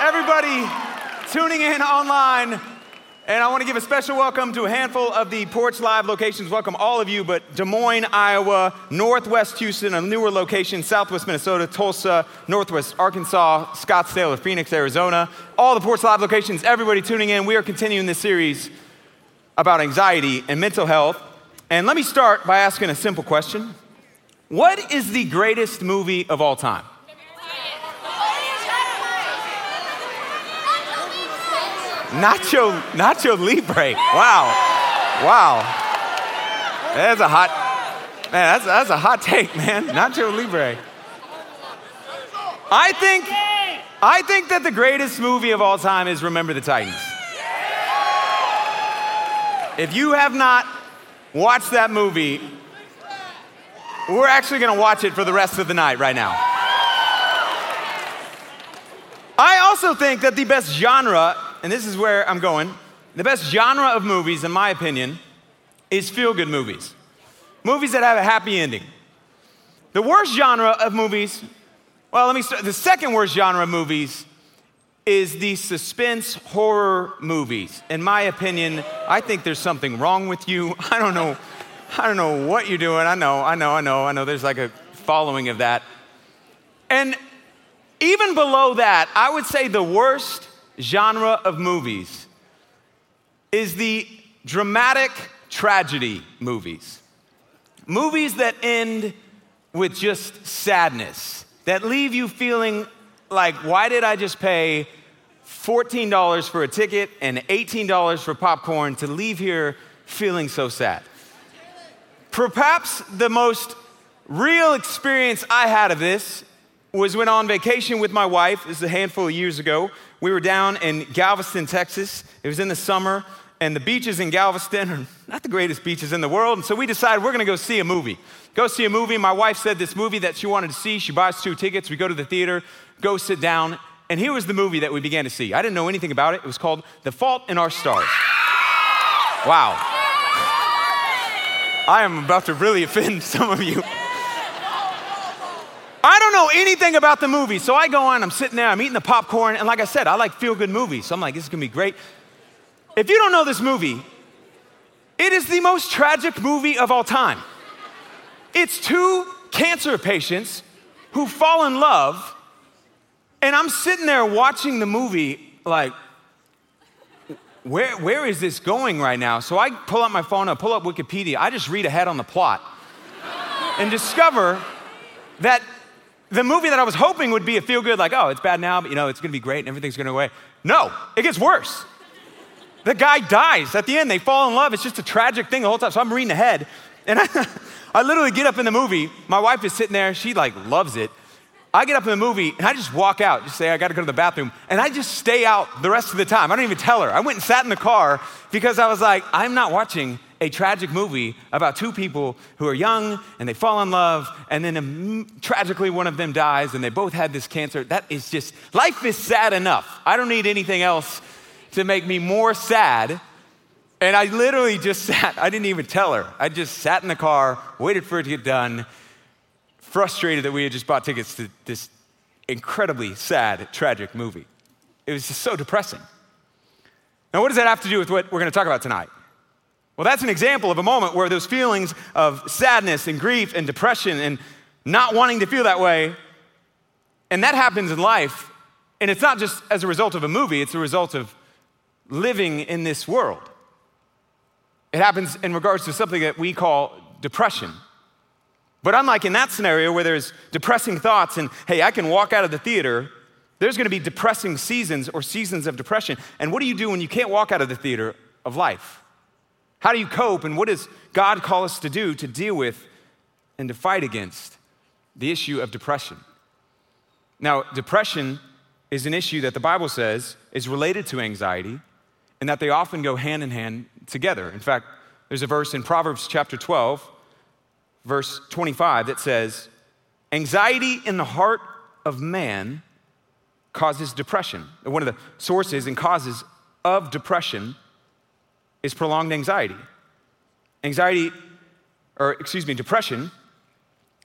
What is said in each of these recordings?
everybody? Tuning in online. And I want to give a special welcome to a handful of the Porch Live locations. Welcome all of you, but Des Moines, Iowa, Northwest Houston, a newer location, Southwest Minnesota, Tulsa, Northwest Arkansas, Scottsdale, or Phoenix, Arizona. All the Porch Live locations, everybody tuning in. We are continuing this series about anxiety and mental health. And let me start by asking a simple question what is the greatest movie of all time? Nacho, Nacho Libre. Wow. Wow. That's a hot, man, that's, that's a hot take, man. Nacho Libre. I think, I think that the greatest movie of all time is Remember the Titans. If you have not watched that movie, we're actually going to watch it for the rest of the night right now. I also think that the best genre, and this is where I'm going, the best genre of movies, in my opinion, is feel good movies. Movies that have a happy ending. The worst genre of movies, well, let me start. The second worst genre of movies is the suspense horror movies. In my opinion, I think there's something wrong with you. I don't know. I don't know what you're doing. I know, I know, I know, I know there's like a following of that. And even below that, I would say the worst genre of movies is the dramatic tragedy movies. Movies that end with just sadness, that leave you feeling like, why did I just pay $14 for a ticket and $18 for popcorn to leave here feeling so sad? Perhaps the most real experience I had of this was when on vacation with my wife, this is a handful of years ago. We were down in Galveston, Texas. It was in the summer, and the beaches in Galveston are not the greatest beaches in the world. And so we decided we're gonna go see a movie. Go see a movie. My wife said this movie that she wanted to see. She buys two tickets. We go to the theater, go sit down, and here was the movie that we began to see. I didn't know anything about it. It was called The Fault in Our Stars. Wow. I am about to really offend some of you. Anything about the movie, so I go on, I'm sitting there, I'm eating the popcorn, and like I said, I like feel good movies, so I'm like, this is gonna be great. If you don't know this movie, it is the most tragic movie of all time. It's two cancer patients who fall in love, and I'm sitting there watching the movie like, where, where is this going right now? So I pull out my phone, I pull up Wikipedia, I just read ahead on the plot and discover that the movie that I was hoping would be a feel good, like, oh, it's bad now, but you know, it's gonna be great and everything's gonna go away. No, it gets worse. The guy dies at the end, they fall in love. It's just a tragic thing the whole time. So I'm reading ahead, and I, I literally get up in the movie. My wife is sitting there, she like loves it. I get up in the movie and I just walk out, just say, I gotta go to the bathroom. And I just stay out the rest of the time. I don't even tell her. I went and sat in the car because I was like, I'm not watching a tragic movie about two people who are young and they fall in love and then tragically one of them dies and they both had this cancer. That is just, life is sad enough. I don't need anything else to make me more sad. And I literally just sat, I didn't even tell her. I just sat in the car, waited for it to get done, frustrated that we had just bought tickets to this incredibly sad, tragic movie. It was just so depressing. Now, what does that have to do with what we're going to talk about tonight? Well, that's an example of a moment where those feelings of sadness and grief and depression and not wanting to feel that way, and that happens in life, and it's not just as a result of a movie, it's a result of living in this world. It happens in regards to something that we call depression. But unlike in that scenario where there's depressing thoughts and, hey, I can walk out of the theater, there's gonna be depressing seasons or seasons of depression. And what do you do when you can't walk out of the theater of life? How do you cope and what does God call us to do to deal with and to fight against the issue of depression? Now, depression is an issue that the Bible says is related to anxiety and that they often go hand in hand together. In fact, there's a verse in Proverbs chapter 12 verse 25 that says, Anxiety in the heart of man causes depression. One of the sources and causes of depression is prolonged anxiety. Anxiety, or excuse me, depression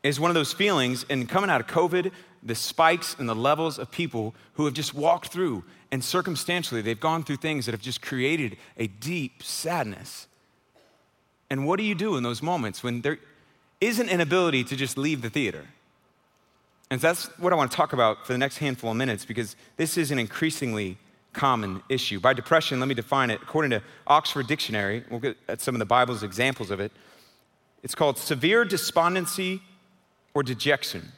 is one of those feelings, and coming out of COVID, the spikes and the levels of people who have just walked through, and circumstantially, they've gone through things that have just created a deep sadness. And what do you do in those moments when there isn't an ability to just leave the theater? And that's what I want to talk about for the next handful of minutes because this is an increasingly common issue. By depression, let me define it. According to Oxford Dictionary, we'll get at some of the Bible's examples of it. It's called severe despondency or dejection,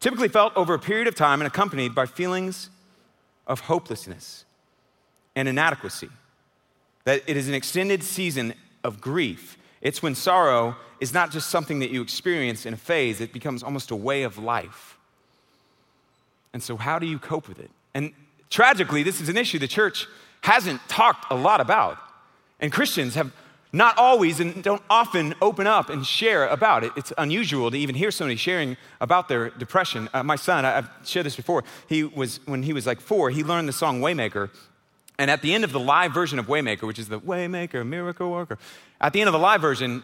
typically felt over a period of time and accompanied by feelings of hopelessness and inadequacy. That it is an extended season of grief. It's when sorrow is not just something that you experience in a phase, it becomes almost a way of life. And so, how do you cope with it? And tragically, this is an issue the church hasn't talked a lot about. And Christians have not always and don't often open up and share about it. It's unusual to even hear somebody sharing about their depression. Uh, my son, I, have shared this before, he was, when he was like four, he learned the song Waymaker. And at the end of the live version of Waymaker, which is the Waymaker, Miracle Worker, at the end of the live version,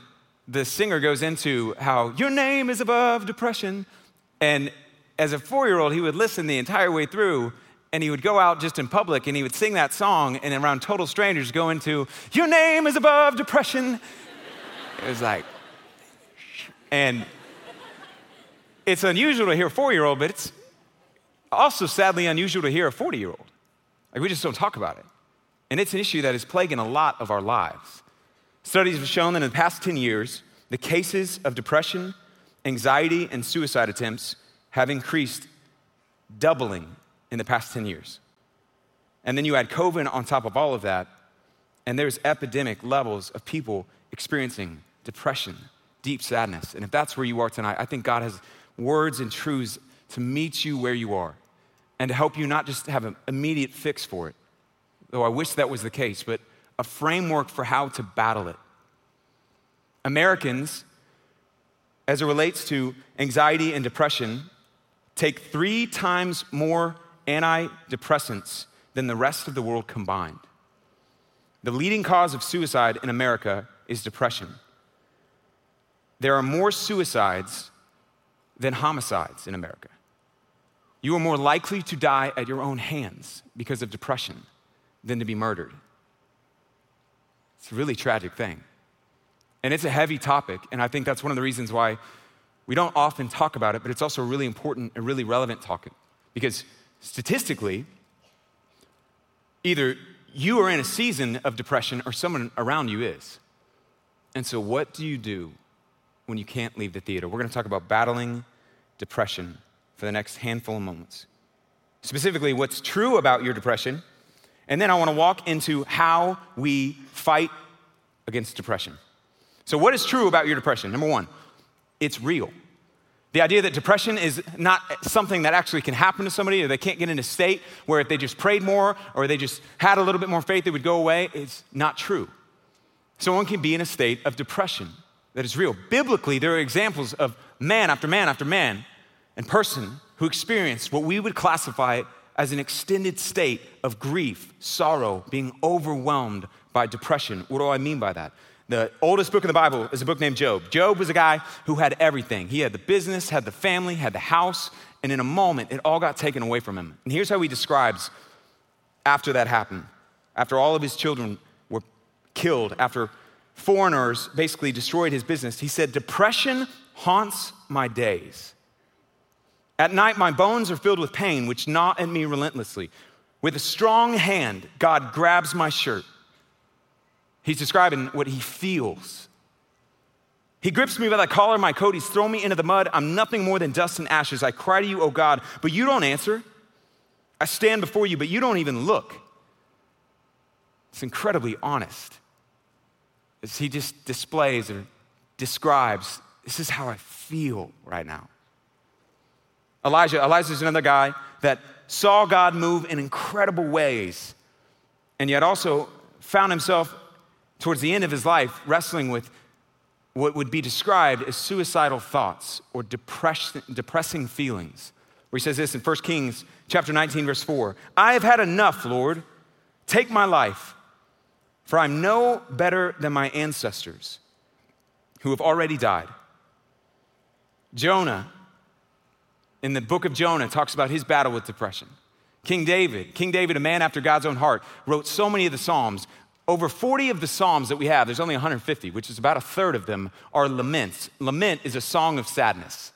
the singer goes into how your name is above depression. And as a four year old, he would listen the entire way through and he would go out just in public and he would sing that song and around total strangers go into your name is above depression. It was like and it's unusual to hear a four-year-old but it's also sadly unusual to hear a 40-year-old like we just don't talk about it. And it's an issue that is plaguing a lot of our lives. Studies have shown that in the past 10 years the cases of depression anxiety and suicide attempts have increased doubling in the past 10 years. And then you add COVID on top of all of that, and there's epidemic levels of people experiencing depression, deep sadness. And if that's where you are tonight, I think God has words and truths to meet you where you are and to help you not just have an immediate fix for it, though I wish that was the case, but a framework for how to battle it. Americans, as it relates to anxiety and depression, take three times more antidepressants than the rest of the world combined. The leading cause of suicide in America is depression. There are more suicides than homicides in America. You are more likely to die at your own hands because of depression than to be murdered. It's a really tragic thing. And it's a heavy topic, and I think that's one of the reasons why we don't often talk about it, but it's also a really important and really relevant topic because statistically, either you are in a season of depression or someone around you is. And so, what do you do when you can't leave the theater? We're going to talk about battling depression for the next handful of moments. Specifically, what's true about your depression. And then I want to walk into how we fight against depression. So, what is true about your depression? Number one, it's real. The idea that depression is not something that actually can happen to somebody, or they can't get in a state where if they just prayed more or they just had a little bit more faith, it would go away, is not true. Someone can be in a state of depression that is real. Biblically, there are examples of man after man after man and person who experienced what we would classify as an extended state of grief, sorrow, being overwhelmed by depression. What do I mean by that? The oldest book in the Bible is a book named Job. Job was a guy who had everything. He had the business, had the family, had the house, and in a moment, it all got taken away from him. And here's how he describes after that happened. After all of his children were killed, after foreigners basically destroyed his business, he said, Depression haunts my days. At night, my bones are filled with pain, which gnaw at me relentlessly. With a strong hand, God grabs my shirt He's describing what he feels. He grips me by the collar of my coat. He's thrown me into the mud. I'm nothing more than dust and ashes. I cry to you, O God, but you don't answer. I stand before you, but you don't even look. It's incredibly honest. As he just displays or describes, this is how I feel right now. Elijah, Elijah's another guy that saw God move in incredible ways, and yet also found himself towards the end of his life wrestling with what would be described as suicidal thoughts or depressing feelings. Where he says this in 1 Kings chapter 19, verse 4 I have had enough, Lord. Take my life, for I'm no better than my ancestors who have already died. Jonah, in the book of Jonah, talks about his battle with depression. King David, King David, a man after God's own heart, wrote so many of the Psalms. Over 40 of the Psalms that we have, there's only 150, which is about a third of them, are laments. Lament is a song of sadness.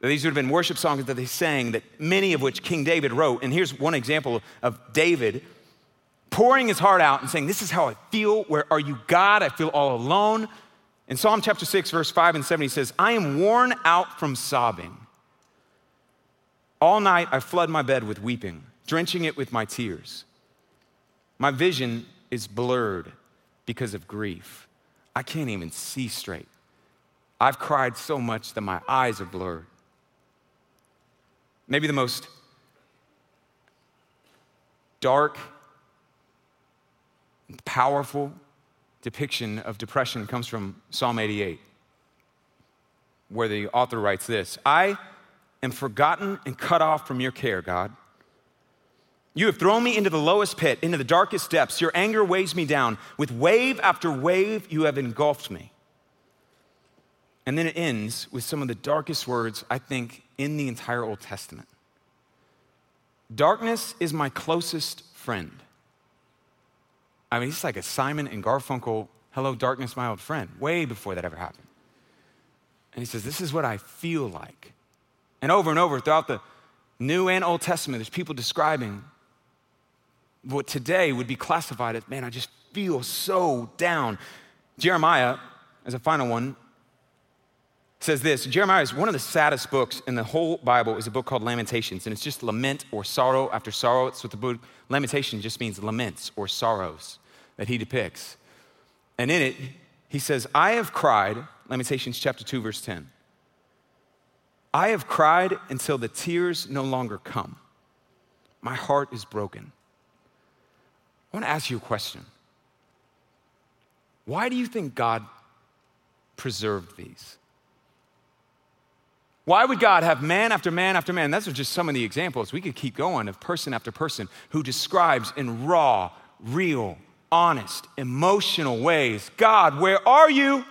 These would have been worship songs that they sang, that many of which King David wrote. And here's one example of David pouring his heart out and saying, This is how I feel. Where are you, God? I feel all alone. In Psalm chapter 6, verse 5 and 7, he says, I am worn out from sobbing. All night I flood my bed with weeping, drenching it with my tears. My vision is blurred because of grief. I can't even see straight. I've cried so much that my eyes are blurred. Maybe the most dark, powerful depiction of depression comes from Psalm 88, where the author writes this I am forgotten and cut off from your care, God. You have thrown me into the lowest pit, into the darkest depths. Your anger weighs me down. With wave after wave, you have engulfed me. And then it ends with some of the darkest words, I think, in the entire Old Testament. Darkness is my closest friend. I mean, he's like a Simon and Garfunkel, hello, darkness, my old friend, way before that ever happened. And he says, This is what I feel like. And over and over throughout the New and Old Testament, there's people describing what today would be classified as, man, I just feel so down. Jeremiah, as a final one, says this Jeremiah is one of the saddest books in the whole Bible, is a book called Lamentations, and it's just lament or sorrow after sorrow. It's what the book Lamentation just means laments or sorrows that he depicts. And in it, he says, I have cried, Lamentations chapter 2, verse 10. I have cried until the tears no longer come. My heart is broken. I want to ask you a question. Why do you think God preserved these? Why would God have man after man after man? Those are just some of the examples. We could keep going of person after person who describes in raw, real, honest, emotional ways God, where are you?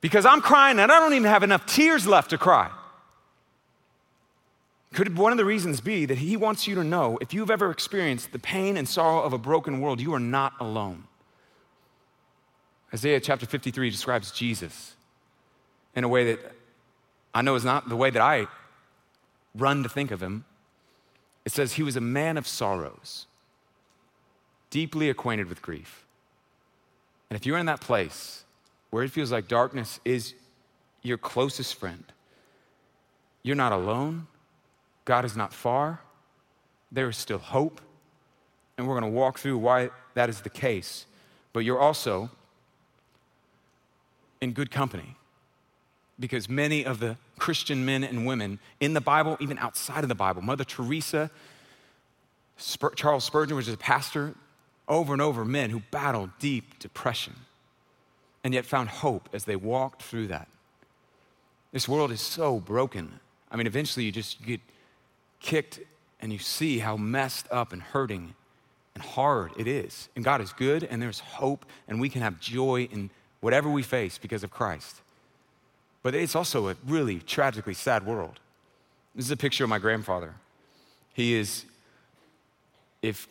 Because I'm crying and I don't even have enough tears left to cry. Could one of the reasons be that he wants you to know if you've ever experienced the pain and sorrow of a broken world, you are not alone. Isaiah chapter 53 describes Jesus in a way that I know is not the way that I run to think of him. It says he was a man of sorrows, deeply acquainted with grief. And if you're in that place where it feels like darkness is your closest friend, you're not alone, God is not far, there is still hope. And we're going to walk through why that is the case. But you're also in good company because many of the Christian men and women in the Bible, even outside of the Bible, Mother Teresa, Spur- Charles Spurgeon, which is a pastor, over and over, men who battled deep depression and yet found hope as they walked through that. This world is so broken. I mean, eventually you just get kicked and you see how messed up and hurting and hard it is. And God is good and there's hope and we can have joy in whatever we face because of Christ. But it's also a really tragically sad world. This is a picture of my grandfather. He is, if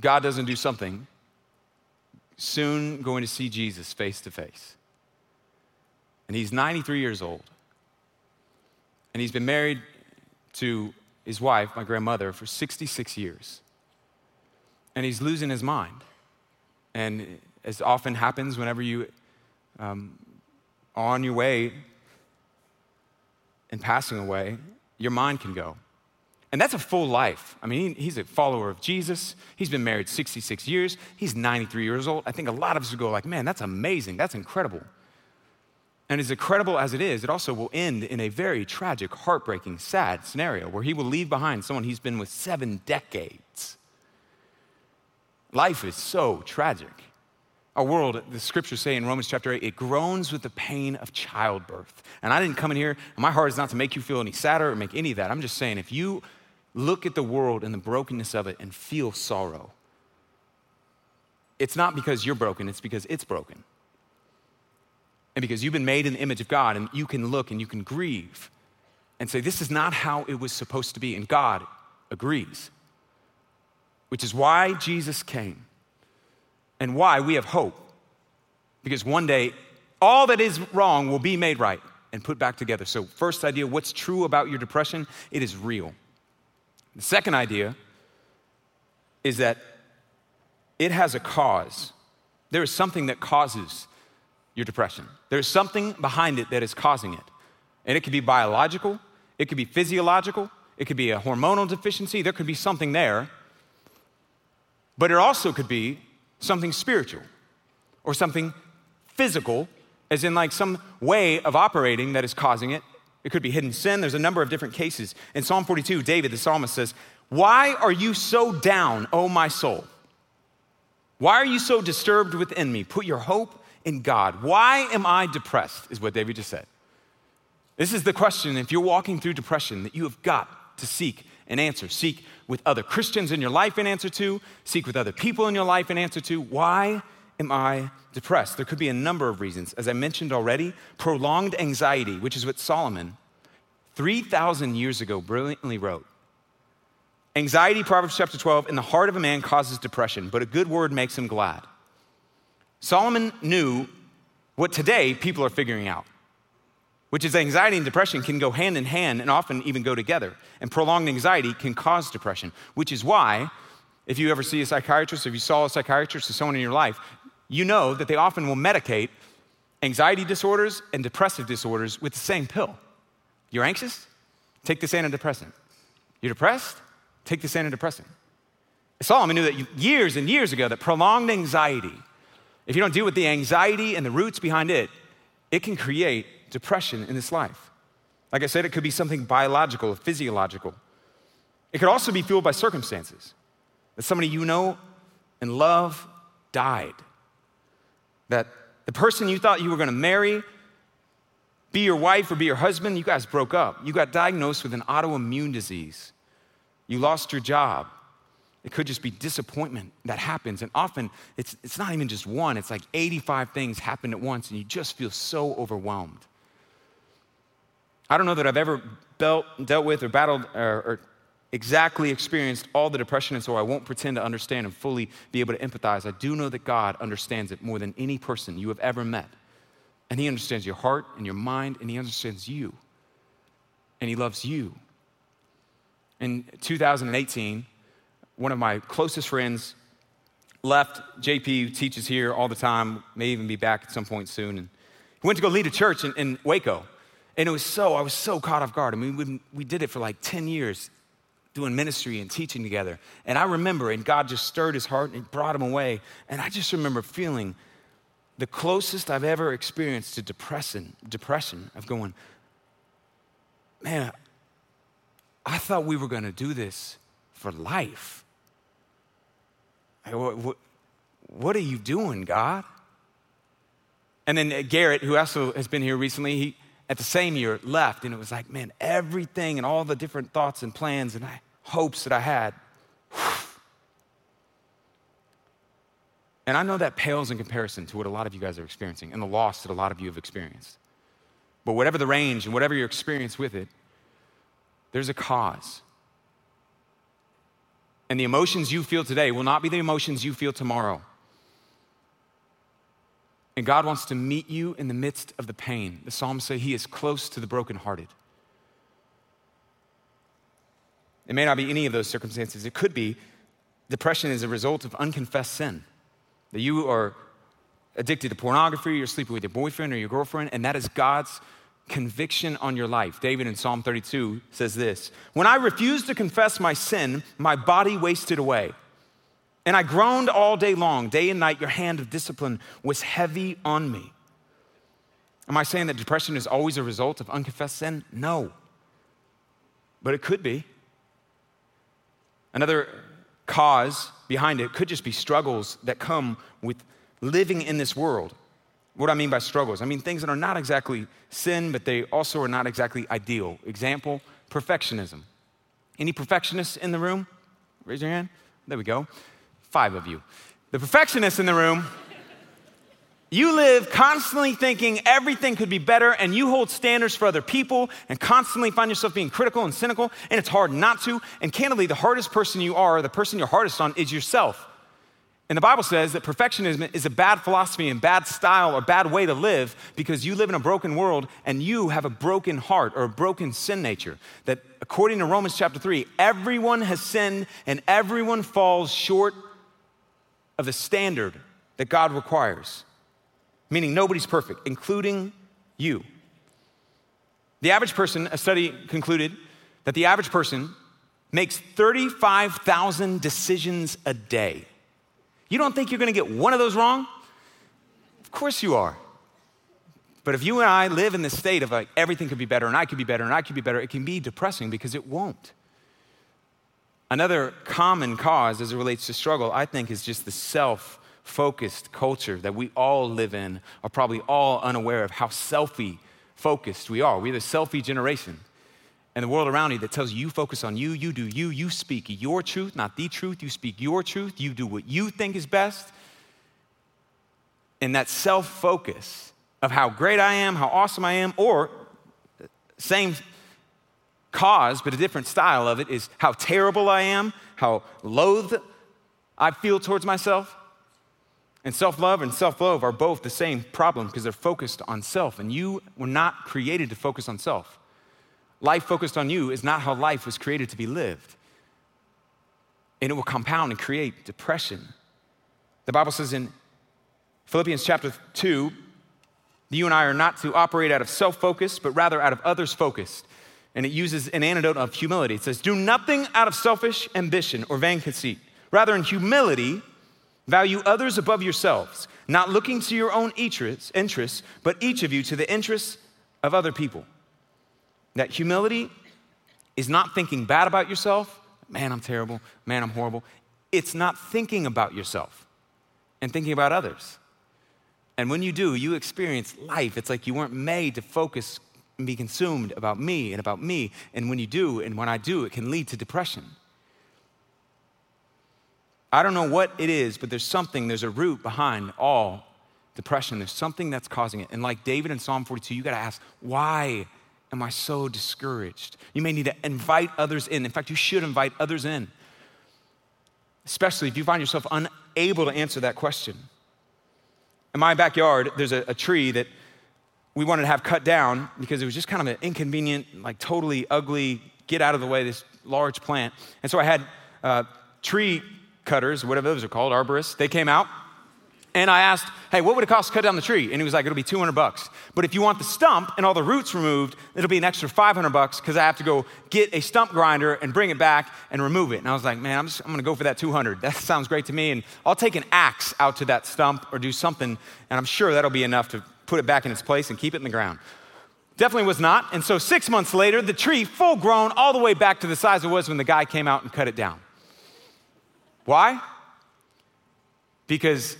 God doesn't do something, soon going to see Jesus face to face. And he's 93 years old. And he's been married to his wife, my grandmother, for 66 years. And he's losing his mind. And as often happens whenever you um, on your way and passing away, your mind can go. And that's a full life. I mean, he's a follower of Jesus. He's been married 66 years. He's 93 years old. I think a lot of us would go like, man, that's amazing. That's incredible. And as incredible as it is, it also will end in a very tragic, heartbreaking, sad scenario where he will leave behind someone he's been with seven decades. Life is so tragic. Our world, the scriptures say in Romans chapter 8, it groans with the pain of childbirth. And I didn't come in here, my heart is not to make you feel any sadder or make any of that. I'm just saying, if you look at the world and the brokenness of it and feel sorrow, it's not because you're broken, it's because it's broken. And because you've been made in the image of God, and you can look and you can grieve and say, This is not how it was supposed to be. And God agrees, which is why Jesus came and why we have hope. Because one day, all that is wrong will be made right and put back together. So, first idea what's true about your depression? It is real. The second idea is that it has a cause. There is something that causes your depression. There's something behind it that is causing it. And it could be biological, it could be physiological, it could be a hormonal deficiency, there could be something there. But it also could be something spiritual or something physical, as in like some way of operating that is causing it. It could be hidden sin. There's a number of different cases. In Psalm 42, David, the psalmist, says, Why are you so down, O my soul? Why are you so disturbed within me? Put your hope in God. Why am I depressed? Is what David just said. This is the question if you're walking through depression that you have got to seek an answer. Seek with other Christians in your life an answer to, seek with other people in your life an answer to. Why am I depressed? There could be a number of reasons. As I mentioned already, prolonged anxiety, which is what Solomon 3,000 years ago brilliantly wrote. Anxiety, Proverbs chapter 12, in the heart of a man causes depression, but a good word makes him glad. Solomon knew what today people are figuring out, which is anxiety and depression can go hand in hand and often even go together. And prolonged anxiety can cause depression, which is why, if you ever see a psychiatrist, if you saw a psychiatrist or someone in your life, you know that they often will medicate anxiety disorders and depressive disorders with the same pill. You're anxious? Take this antidepressant. You're depressed? Take this antidepressant. Solomon knew that years and years ago that prolonged anxiety if you don't deal with the anxiety and the roots behind it, it can create depression in this life. Like I said, it could be something biological, physiological. It could also be fueled by circumstances. That somebody you know and love died. That the person you thought you were going to marry, be your wife or be your husband, you guys broke up. You got diagnosed with an autoimmune disease. You lost your job. It could just be disappointment that happens. And often it's, it's not even just one, it's like 85 things happen at once, and you just feel so overwhelmed. I don't know that I've ever dealt, dealt with or battled or, or exactly experienced all the depression, and so I won't pretend to understand and fully be able to empathize. I do know that God understands it more than any person you have ever met. And He understands your heart and your mind, and He understands you. And He loves you. In 2018, one of my closest friends left. JP teaches here all the time, may even be back at some point soon. And he went to go lead a church in, in Waco. And it was so, I was so caught off guard. I mean, we, we did it for like 10 years, doing ministry and teaching together. And I remember, and God just stirred his heart and brought him away. And I just remember feeling the closest I've ever experienced to depression, depression of going, man, I thought we were going to do this for life. What, what, are you doing, God? And then uh, Garrett, who also has been here recently, he, at the same year left, and it was like, man, everything and all the different thoughts and plans and hopes that I had. And I know that pales in comparison to what a lot of you guys are experiencing and the loss that a lot of you have experienced. But whatever the range and whatever your experience with it, there's a cause. And the emotions you feel today will not be the emotions you feel tomorrow. And God wants to meet you in the midst of the pain. The Psalms say He is close to the brokenhearted. It may not be any of those circumstances. It could be depression is a result of unconfessed sin. That you are addicted to pornography, you're sleeping with your boyfriend or your girlfriend, and that is God's conviction on your life. David in Psalm 32 says this When I refused to confess my sin, my body wasted away. And I groaned all day long. Day and night, your hand of discipline was heavy on me. Am I saying that depression is always a result of unconfessed sin? No. But it could be. Another cause behind it could just be struggles that come with living in this world. What do I mean by struggles? I mean things that are not exactly sin, but they also are not exactly ideal. Example, perfectionism. Any perfectionists in the room? Raise your hand. There we go. Five of you. The perfectionists in the room, you live constantly thinking everything could be better, and you hold standards for other people and constantly find yourself being critical and cynical, and it's hard not to. And candidly, the hardest person you are, the person you're hardest on, is yourself. And the Bible says that perfectionism is a bad philosophy and bad style or bad way to live because you live in a broken world and you have a broken heart or a broken sin nature. That according to Romans chapter 3, everyone has sinned and everyone falls short of the standard that God requires meaning nobody's perfect, including you. The average person, a study concluded that the average person makes 35,000 decisions a day. You don't think you're gonna get one of those wrong? Of course you are. But if you and I live in this state of like everything could be better and I could be better and I could be better, it can be depressing because it won't. Another common cause as it relates to struggle, I think, is just the self focused culture that we all live in are probably all unaware of how selfie focused we are. We're the selfie generation. And the world around you that tells you you focus on you, you do you, you speak your truth, not the truth. You speak your truth, you do what you think is best. And that self focus of how great I am, how awesome I am, or same cause, but a different style of it is how terrible I am, how loathed I feel towards myself. And self love and self love are both the same problem because they're focused on self. And you were not created to focus on self. Life focused on you is not how life was created to be lived. And it will compound and create depression. The Bible says in Philippians chapter 2 that you and I are not to operate out of self focus, but rather out of others focused. And it uses an antidote of humility. It says, Do nothing out of selfish ambition or vain conceit. Rather, in humility, Value others above yourselves, not looking to your own interests, interests, but each of you to the interests of other people. That humility is not thinking bad about yourself. Man, I'm terrible. Man, I'm horrible. It's not thinking about yourself and thinking about others. And when you do, you experience life. It's like you weren't made to focus and be consumed about me and about me. And when you do, and when I do, it can lead to depression. I don't know what it is, but there's something, there's a root behind all depression. There's something that's causing it. And like David in Psalm 42, you got to ask, why am I so discouraged? You may need to invite others in. In fact, you should invite others in, especially if you find yourself unable to answer that question. In my backyard, there's a, a tree that we wanted to have cut down because it was just kind of an inconvenient, like totally ugly, get out of the way, this large plant. And so I had uh, tree cutters, whatever those are called, arborists, they came out. And I asked, hey, what would it cost to cut down the tree? And he was like, it'll be 200 bucks. But if you want the stump and all the roots removed, it'll be an extra 500 bucks because I have to go get a stump grinder and bring it back and remove it. And I was like, man, I'm, I'm gonna go for that 200. That sounds great to me. And I'll take an axe out to that stump or do something, and I'm sure that'll be enough to put it back in its place and keep it in the ground. Definitely was not. And so six months later, the tree, full grown, all the way back to the size it was when the guy came out and cut it down. Why? Because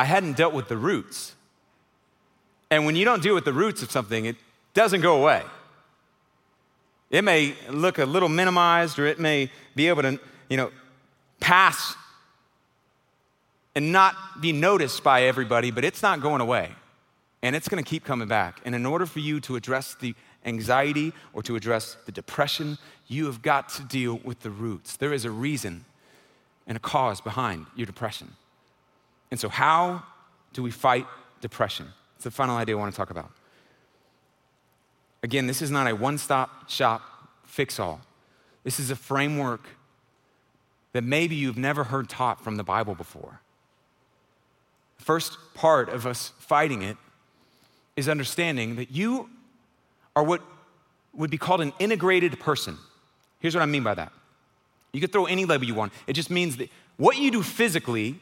I hadn't dealt with the roots. And when you don't deal with the roots of something, it doesn't go away. It may look a little minimized or it may be able to, you know, pass and not be noticed by everybody, but it's not going away. And it's going to keep coming back. And in order for you to address the anxiety or to address the depression, you have got to deal with the roots. There is a reason and a cause behind your depression. And so, how do we fight depression? It's the final idea I want to talk about. Again, this is not a one stop shop fix all. This is a framework that maybe you've never heard taught from the Bible before. The first part of us fighting it is understanding that you are what would be called an integrated person. Here's what I mean by that you could throw any label you want. It just means that what you do physically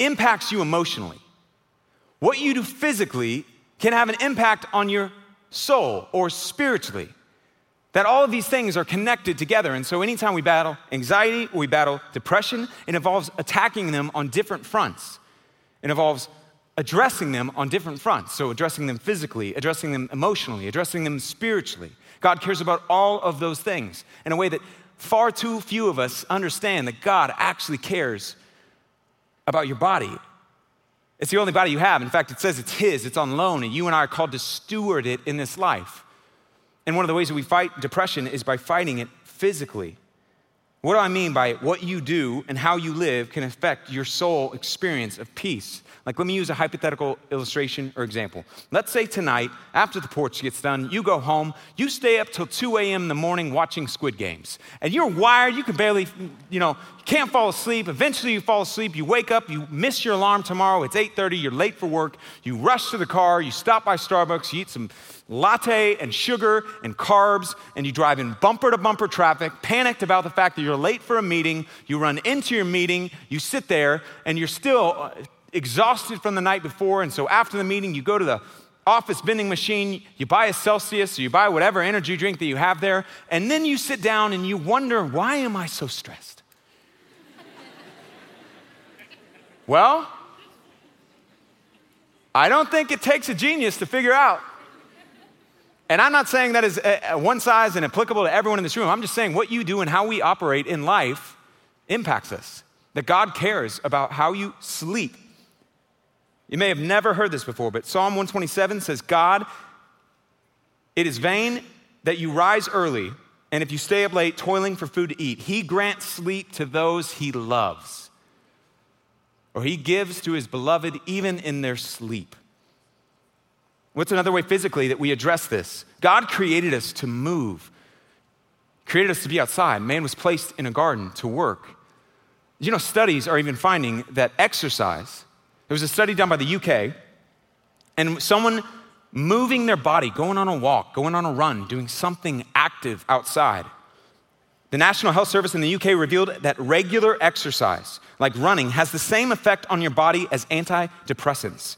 impacts you emotionally. What you do physically can have an impact on your soul or spiritually. That all of these things are connected together. And so, anytime we battle anxiety we battle depression, it involves attacking them on different fronts. It involves addressing them on different fronts. So, addressing them physically, addressing them emotionally, addressing them spiritually. God cares about all of those things in a way that far too few of us understand that God actually cares about your body It's the only body you have. In fact, it says it's His, it's on loan, and you and I are called to steward it in this life. And one of the ways that we fight depression is by fighting it physically. What do I mean by what you do and how you live can affect your soul experience of peace? Like, let me use a hypothetical illustration or example. Let's say tonight, after the porch gets done, you go home, you stay up till 2 a.m. in the morning watching Squid Games. And you're wired, you can barely, you know, you can't fall asleep. Eventually you fall asleep, you wake up, you miss your alarm tomorrow, it's 8:30, you're late for work, you rush to the car, you stop by Starbucks, you eat some latte and sugar and carbs, and you drive in bumper to bumper traffic, panicked about the fact that you're late for a meeting, you run into your meeting, you sit there, and you're still uh, exhausted from the night before. And so after the meeting, you go to the office vending machine, you buy a Celsius, or you buy whatever energy drink that you have there, and then you sit down and you wonder, why am I so stressed? well, I don't think it takes a genius to figure out. And I'm not saying that is uh, uh, one size and applicable to everyone in this room. I'm just saying what you do and how we operate in life impacts us. That God cares about how you sleep, you may have never heard this before, but Psalm 127 says, God, it is vain that you rise early, and if you stay up late toiling for food to eat, He grants sleep to those He loves, or He gives to His beloved even in their sleep. What's another way physically that we address this? God created us to move, created us to be outside. Man was placed in a garden to work. You know, studies are even finding that exercise there was a study done by the UK, and someone moving their body, going on a walk, going on a run, doing something active outside. The National Health Service in the UK revealed that regular exercise, like running, has the same effect on your body as antidepressants.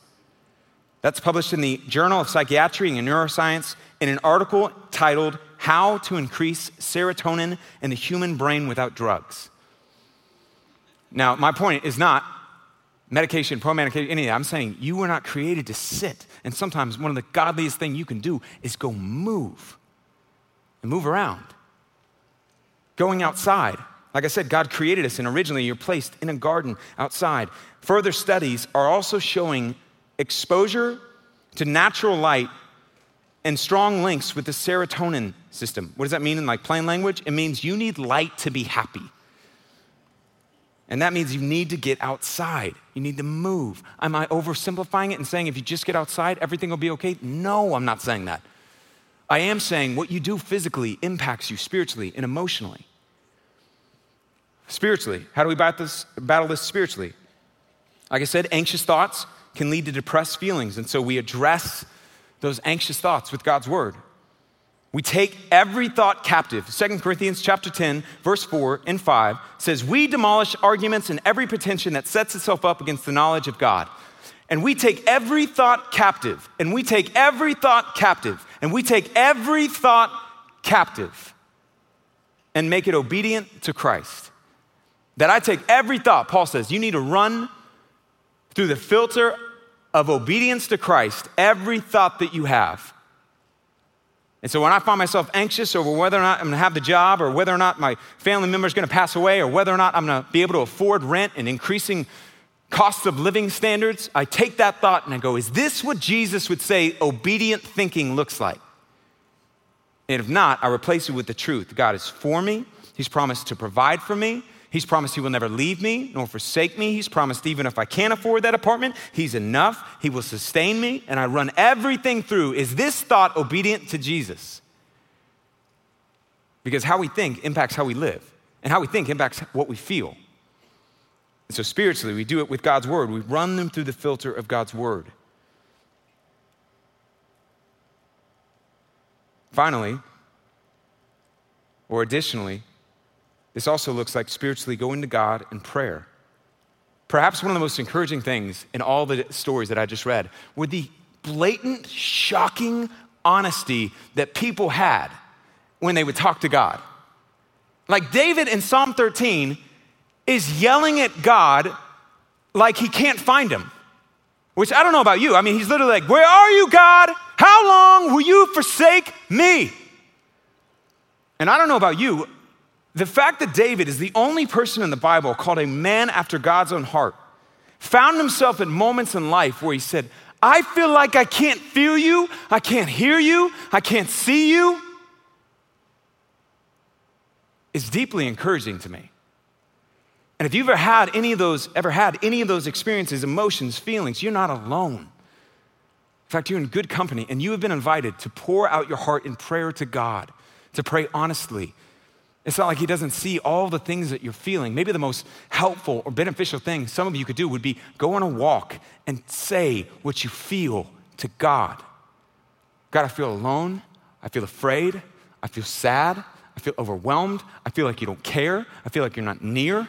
That's published in the Journal of Psychiatry and Neuroscience in an article titled How to Increase Serotonin in the Human Brain Without Drugs. Now, my point is not medication, pro medication, any. I'm saying you were not created to sit. And sometimes one of the godliest things you can do is go move and move around. Going outside. Like I said, God created us, and originally you're placed in a garden outside. Further studies are also showing exposure to natural light and strong links with the serotonin system. What does that mean in like plain language? It means you need light to be happy. And that means you need to get outside. You need to move. Am I oversimplifying it and saying if you just get outside, everything will be okay? No, I'm not saying that. I am saying what you do physically impacts you spiritually and emotionally. Spiritually, how do we battle this, battle this spiritually? Like I said, anxious thoughts can lead to depressed feelings. And so we address those anxious thoughts with God's word. We take every thought captive. 2 Corinthians chapter 10, verse 4 and 5 says, We demolish arguments and every pretension that sets itself up against the knowledge of God. And we take every thought captive, and we take every thought captive, and we take every thought captive and make it obedient to Christ. That I take every thought, Paul says, you need to run through the filter of obedience to Christ, every thought that you have. And so when I find myself anxious over whether or not I'm gonna have the job or whether or not my family member is gonna pass away or whether or not I'm gonna be able to afford rent and increasing costs of living standards, I take that thought and I go, is this what Jesus would say obedient thinking looks like? And if not, I replace it with the truth. God is for me, He's promised to provide for me, He's promised He will never leave me nor forsake me. He's promised even if I can't afford that apartment, He's enough. He will sustain me. And I run everything through. Is this thought obedient to Jesus? Because how we think impacts how we live, and how we think impacts what we feel. And so spiritually, we do it with God's word. We run them through the filter of God's word. Finally, or additionally, this also looks like spiritually going to God in prayer. Perhaps one of the most encouraging things in all the stories that I just read were the blatant, shocking honesty that people had when they would talk to God. Like David in Psalm 13 is yelling at God like he can't find him. Which I don't know about you. I mean, he's literally like, Where are you, God? How long will you forsake me? And I don't know about you. The fact that David is the only person in the Bible called a man after God's own heart found himself at moments in life where he said, I feel like I can't feel you, I can't hear you, I can't see you, is deeply encouraging to me. And if you've ever had any of those, ever had any of those experiences, emotions, feelings, you're not alone. In fact, you're in good company and you have been invited to pour out your heart in prayer to God, to pray honestly. It's not like He doesn't see all the things that you're feeling. Maybe the most helpful or beneficial thing some of you could do would be go on a walk and say what you feel to God. God, I feel alone. I feel afraid. I feel sad. I feel overwhelmed. I feel like you don't care. I feel like you're not near.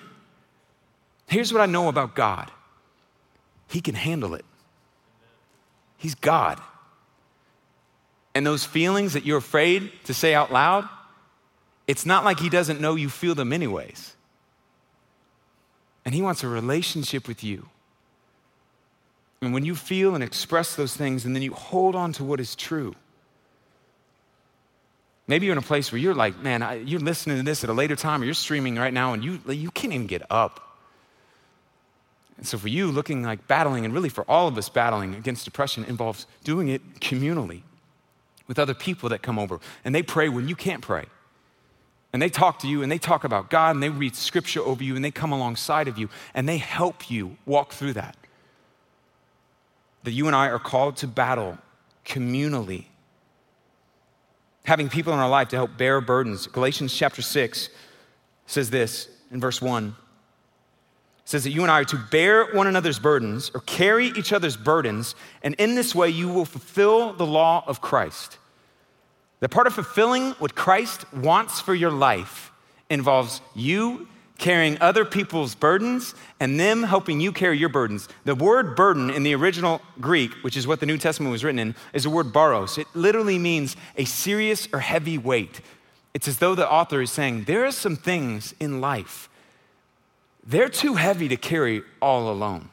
Here's what I know about God He can handle it. He's God. And those feelings that you're afraid to say out loud, it's not like He doesn't know you feel them anyways. And He wants a relationship with you. And when you feel and express those things, and then you hold on to what is true, Maybe you're in a place where you're like, man, I, you're listening to this at a later time, or you're streaming right now, and you, you can't even get up. And so, for you, looking like battling, and really for all of us, battling against depression involves doing it communally with other people that come over. And they pray when you can't pray. And they talk to you, and they talk about God, and they read scripture over you, and they come alongside of you, and they help you walk through that. That you and I are called to battle communally having people in our life to help bear burdens. Galatians chapter 6 says this in verse 1 says that you and I are to bear one another's burdens or carry each other's burdens, and in this way you will fulfill the law of Christ. The part of fulfilling what Christ wants for your life involves you carrying other people's burdens and them helping you carry your burdens. The word burden in the original Greek, which is what the New Testament was written in, is the word baros. It literally means a serious or heavy weight. It's as though the author is saying, there are some things in life, they're too heavy to carry all alone.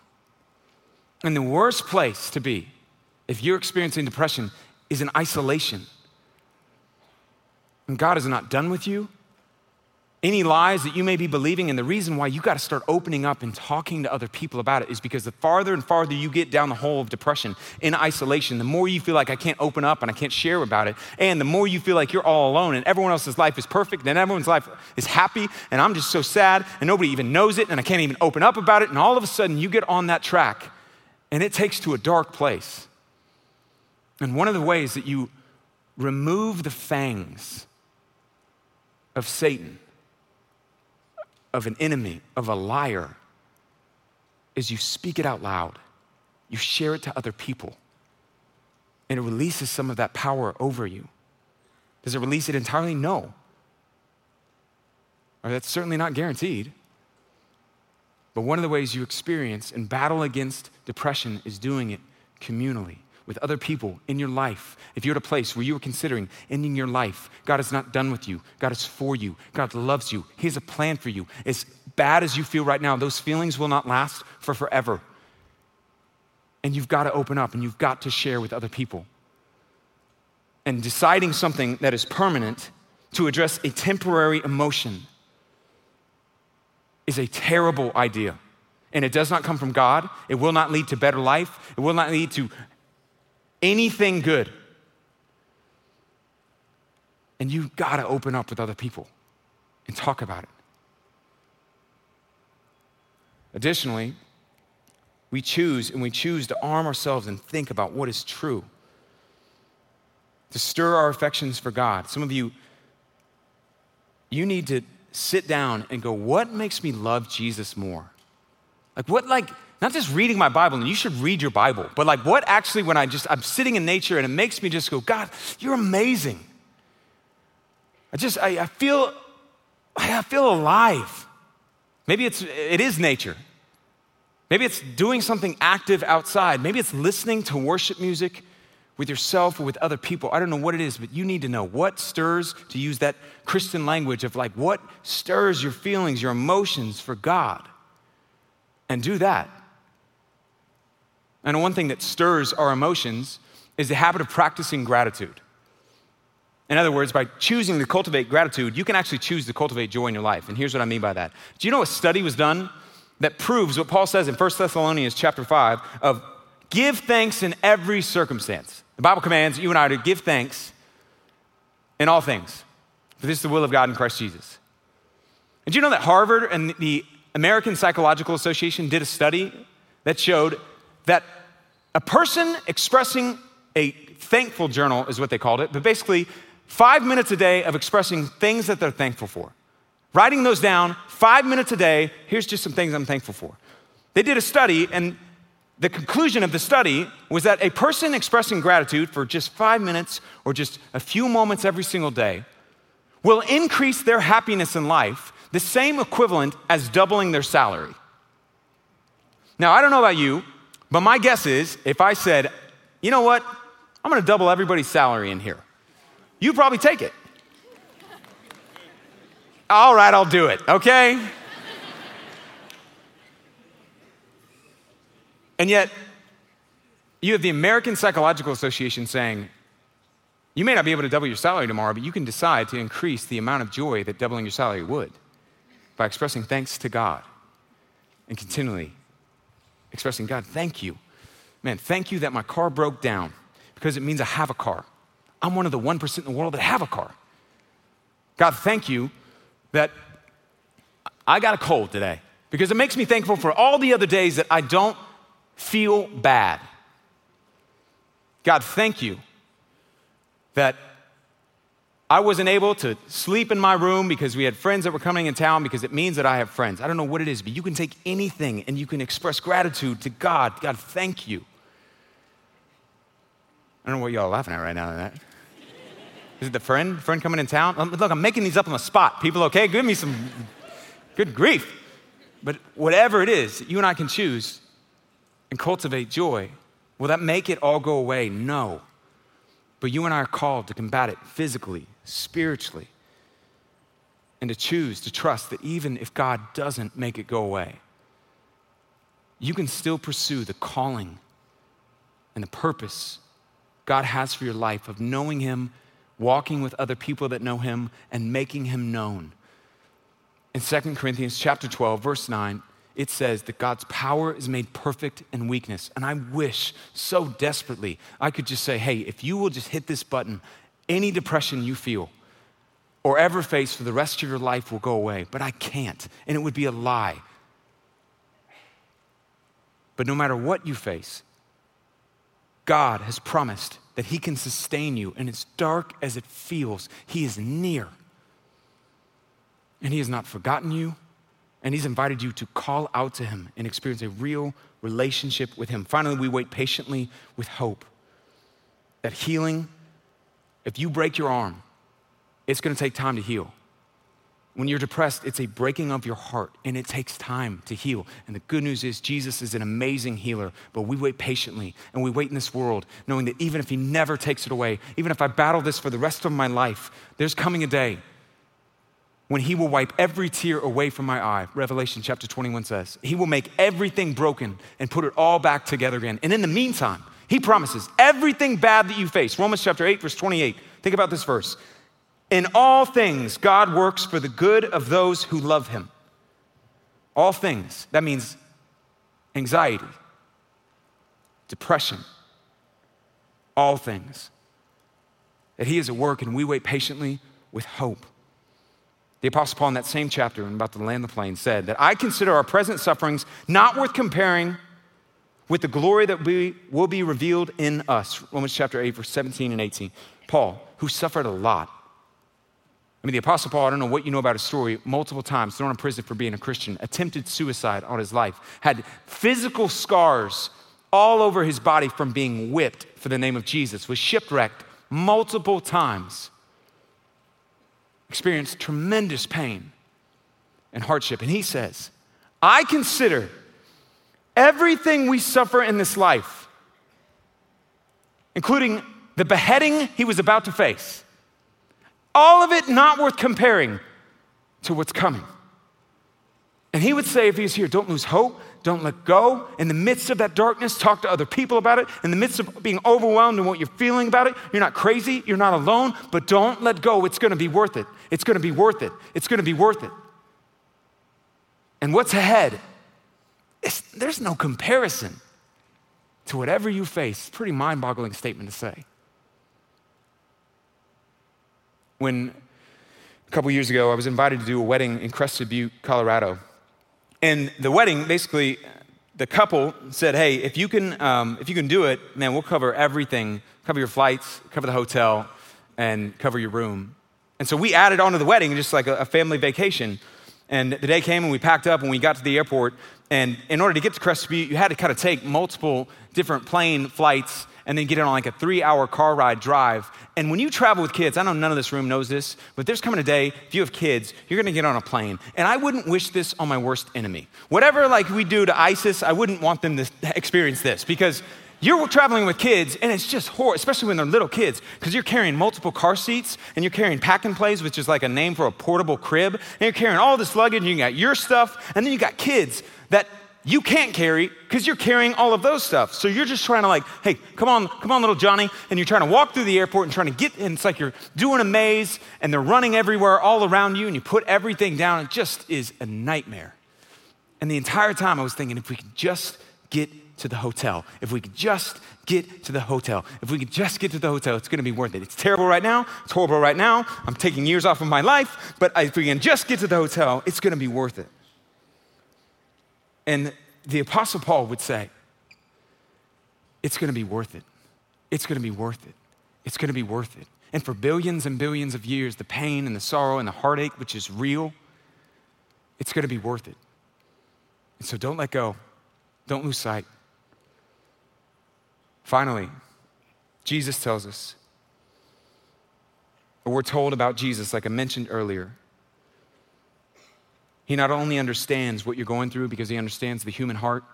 And the worst place to be, if you're experiencing depression, is in isolation. And God is not done with you any lies that you may be believing. And the reason why you got to start opening up and talking to other people about it is because the farther and farther you get down the hole of depression in isolation, the more you feel like I can't open up and I can't share about it. And the more you feel like you're all alone and everyone else's life is perfect and everyone's life is happy and I'm just so sad and nobody even knows it and I can't even open up about it. And all of a sudden you get on that track and it takes to a dark place. And one of the ways that you remove the fangs of Satan of an enemy, of a liar, is you speak it out loud. You share it to other people. And it releases some of that power over you. Does it release it entirely? No. Or that's certainly not guaranteed. But one of the ways you experience and battle against depression is doing it communally with other people in your life, if you're at a place where you are considering ending your life, God is not done with you. God is for you. God loves you. He has a plan for you. As bad as you feel right now, those feelings will not last for forever. And you've got to open up and you've got to share with other people. And deciding something that is permanent to address a temporary emotion is a terrible idea. And it does not come from God. It will not lead to better life. It will not lead to anything good. And you've got to open up with other people and talk about it. Additionally, we choose and we choose to arm ourselves and think about what is true, to stir our affections for God. Some of you, you need to sit down and go, what makes me love Jesus more? Like, what, like, not just reading my Bible, and you should read your Bible, but like what actually when I just, I'm sitting in nature and it makes me just go, God, you're amazing. I just, I, I feel, I feel alive. Maybe it's, it is nature. Maybe it's doing something active outside. Maybe it's listening to worship music with yourself or with other people. I don't know what it is, but you need to know what stirs, to use that Christian language of like, what stirs your feelings, your emotions for God. And do that. And one thing that stirs our emotions is the habit of practicing gratitude. In other words, by choosing to cultivate gratitude, you can actually choose to cultivate joy in your life. And here's what I mean by that. Do you know a study was done that proves what Paul says in 1 Thessalonians chapter 5 of give thanks in every circumstance. The Bible commands you and I to give thanks in all things, for this is the will of God in Christ Jesus. Did you know that Harvard and the American Psychological Association did a study that showed that a person expressing a thankful journal is what they called it, but basically five minutes a day of expressing things that they're thankful for. Writing those down, five minutes a day, here's just some things I'm thankful for. They did a study, and the conclusion of the study was that a person expressing gratitude for just five minutes or just a few moments every single day will increase their happiness in life the same equivalent as doubling their salary. Now, I don't know about you, but my guess is if I said, you know what, I'm gonna double everybody's salary in here, you'd probably take it. All right, I'll do it, okay? and yet, you have the American Psychological Association saying, you may not be able to double your salary tomorrow, but you can decide to increase the amount of joy that doubling your salary would by expressing thanks to God and continually expressing, God, thank you. Man, thank you that my car broke down because it means I have a car. I'm one of the 1% in the world that have a car. God, thank you that I got a cold today because it makes me thankful for all the other days that I don't feel bad. God, thank you that I wasn't able to sleep in my room because we had friends that were coming in town because it means that I have friends. I don't know what it is, but you can take anything and you can express gratitude to God. God, thank you. I don't know what y'all are laughing at right now. That. Is it the friend? Friend coming in town? Um, look, I'm making these up on the spot. People, okay? Give me some good grief. But whatever it is, you and I can choose and cultivate joy. Will that make it all go away? No. But you and I are called to combat it physically, spiritually, and to choose to trust that even if God doesn't make it go away, you can still pursue the calling and the purpose God has for your life of knowing Him, walking with other people that know Him, and making Him known. In 2 Corinthians chapter 12, verse 9, it says that God's power is made perfect in weakness. And I wish so desperately I could just say, hey, if you will just hit this button, any depression you feel or ever face for the rest of your life will go away. But I can't, and it would be a lie. But no matter what you face, God has promised that He can sustain you. And as dark as it feels, He is near. And He has not forgotten you, and He's invited you to call out to Him and experience a real relationship with Him. Finally, we wait patiently with hope that healing, if you break your arm, it's gonna take time to heal. When you're depressed, it's a breaking of your heart and it takes time to heal. And the good news is, Jesus is an amazing healer, but we wait patiently and we wait in this world knowing that even if He never takes it away, even if I battle this for the rest of my life, there's coming a day when he will wipe every tear away from my eye. Revelation chapter 21 says, He will make everything broken and put it all back together again. And in the meantime, he promises everything bad that you face. Romans chapter 8, verse 28. Think about this verse. In all things, God works for the good of those who love him. All things. That means anxiety, depression, all things. That he is at work and we wait patiently with hope. The Apostle Paul, in that same chapter, about to land the plane, said that I consider our present sufferings not worth comparing with the glory that we, will be revealed in us. Romans chapter 8, verse 17 and 18. Paul, who suffered a lot. I mean, the Apostle Paul, I don't know what you know about his story, multiple times thrown in prison for being a Christian, attempted suicide on his life, had physical scars all over his body from being whipped for the name of Jesus, was shipwrecked multiple times experienced tremendous pain and hardship. And he says, I consider everything we suffer in this life, including the beheading he was about to face, all of it not worth comparing to what's coming. And he would say, if he's here, don't lose hope, don't let go. In the midst of that darkness, talk to other people about it. In the midst of being overwhelmed and what you're feeling about it, you're not crazy, you're not alone, but don't let go. It's gonna be worth it. It's gonna be worth it. It's gonna be worth it. And what's ahead there's no comparison to whatever you face. It's Pretty mind boggling statement to say. When a couple years ago, I was invited to do a wedding in Crested Butte, Colorado. And the wedding, basically, the couple said, "Hey, if you can, um, if you can do it, man, we'll cover everything, cover your flights, cover the hotel, and cover your room." And so we added on to the wedding just like a, a family vacation. And the day came and we packed up and we got to the airport. And in order to get to Crested Butte, you had to kind of take multiple different plane flights and then get on like a three hour car ride drive. And when you travel with kids, I know none of this room knows this, but there's coming a day, if you have kids, you're gonna get on a plane. And I wouldn't wish this on my worst enemy. Whatever like we do to ISIS, I wouldn't want them to experience this because you're traveling with kids and it's just horrible, especially when they're little kids, because you're carrying multiple car seats and you're carrying pack and plays, which is like a name for a portable crib, and you're carrying all this luggage and you got your stuff, and then you got kids that you can't carry because you're carrying all of those stuff. So you're just trying to like, hey, come on, come on, little Johnny, and you're trying to walk through the airport and trying to get, and it's like you're doing a maze and they're running everywhere all around you, and you put everything down. It just is a nightmare. And the entire time I was thinking, if we could just get to the hotel, if we could just get to the hotel, if we could just get to the hotel, it's gonna be worth it. It's terrible right now, it's horrible right now. I'm taking years off of my life, but if we can just get to the hotel, it's gonna be worth it. And the Apostle Paul would say, It's gonna be worth it. It's gonna be worth it. It's gonna be worth it. And for billions and billions of years, the pain and the sorrow and the heartache, which is real, it's gonna be worth it. And so don't let go, don't lose sight. Finally, Jesus tells us, or we're told about Jesus, like I mentioned earlier, he not only understands what you're going through because he understands the human heart,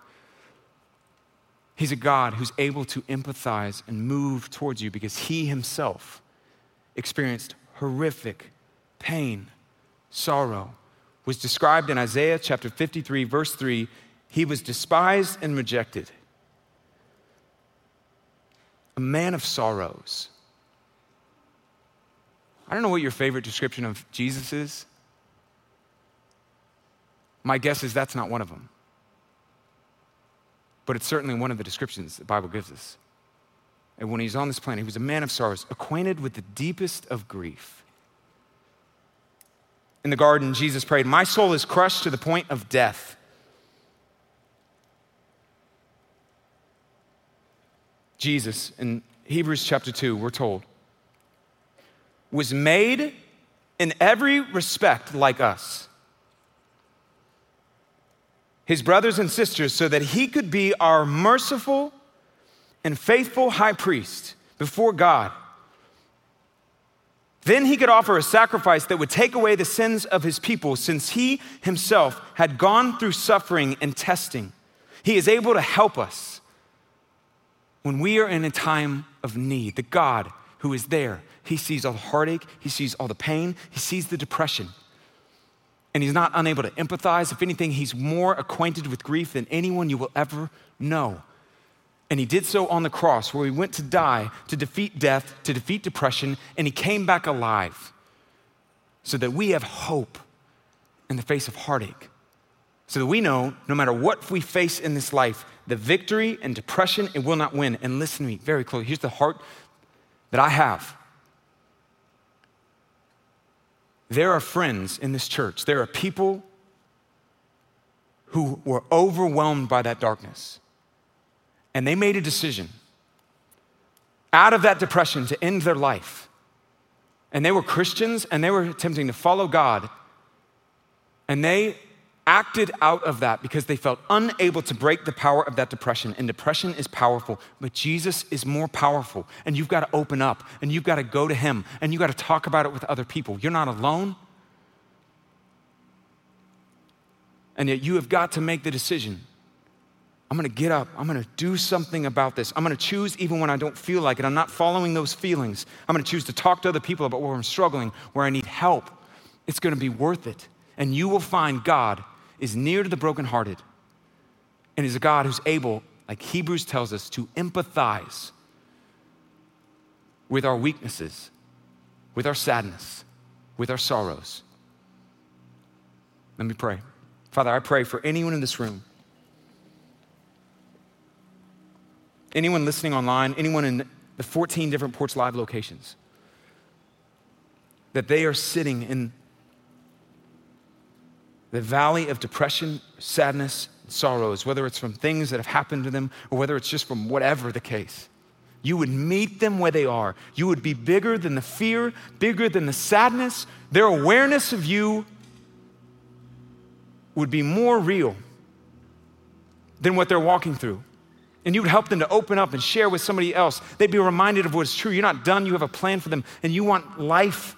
he's a God who's able to empathize and move towards you because he himself experienced horrific pain, sorrow. Was described in Isaiah chapter 53, verse 3 he was despised and rejected, a man of sorrows. I don't know what your favorite description of Jesus is. My guess is that's not one of them. But it's certainly one of the descriptions the Bible gives us. And when he's on this planet, he was a man of sorrows, acquainted with the deepest of grief. In the garden, Jesus prayed, My soul is crushed to the point of death. Jesus, in Hebrews chapter 2, we're told, was made in every respect like us his brothers and sisters, so that he could be our merciful and faithful high priest before God. Then he could offer a sacrifice that would take away the sins of his people, since he himself had gone through suffering and testing. He is able to help us when we are in a time of need. The God who is there, he sees all the heartache, he sees all the pain, he sees the depression and he's not unable to empathize. If anything, he's more acquainted with grief than anyone you will ever know. And he did so on the cross, where he went to die, to defeat death, to defeat depression, and he came back alive so that we have hope in the face of heartache. So that we know no matter what we face in this life, the victory and depression, it will not win. And listen to me very close. Here's the heart that I have there are friends in this church, there are people who were overwhelmed by that darkness. And they made a decision out of that depression to end their life. And they were Christians and they were attempting to follow God. And they acted out of that because they felt unable to break the power of that depression. And depression is powerful, but Jesus is more powerful. And you've got to open up and you've got to go to Him and you've got to talk about it with other people. You're not alone. And yet you have got to make the decision. I'm gonna get up. I'm gonna do something about this. I'm gonna choose even when I don't feel like it. I'm not following those feelings. I'm gonna choose to talk to other people about where I'm struggling, where I need help. It's gonna be worth it. And you will find God is near to the brokenhearted and is a God who's able, like Hebrews tells us, to empathize with our weaknesses, with our sadness, with our sorrows. Let me pray. Father, I pray for anyone in this room anyone listening online, anyone in the 14 different Porch Live locations, that they are sitting in the valley of depression, sadness, sorrows, whether it's from things that have happened to them or whether it's just from whatever the case. You would meet them where they are. You would be bigger than the fear, bigger than the sadness. Their awareness of you would be more real than what they're walking through. And you would help them to open up and share with somebody else. They'd be reminded of what's true. You're not done, you have a plan for them, and you want life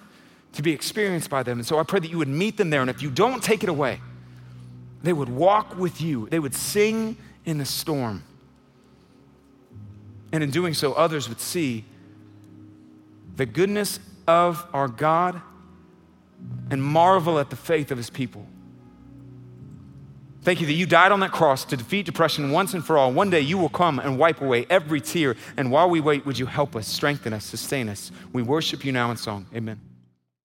to be experienced by them. And so I pray that you would meet them there. And if you don't take it away, they would walk with you, they would sing in the storm. And in doing so, others would see the goodness of our God and marvel at the faith of his people. Thank you that you died on that cross to defeat depression once and for all. One day you will come and wipe away every tear. And while we wait, would you help us, strengthen us, sustain us? We worship you now in song. Amen.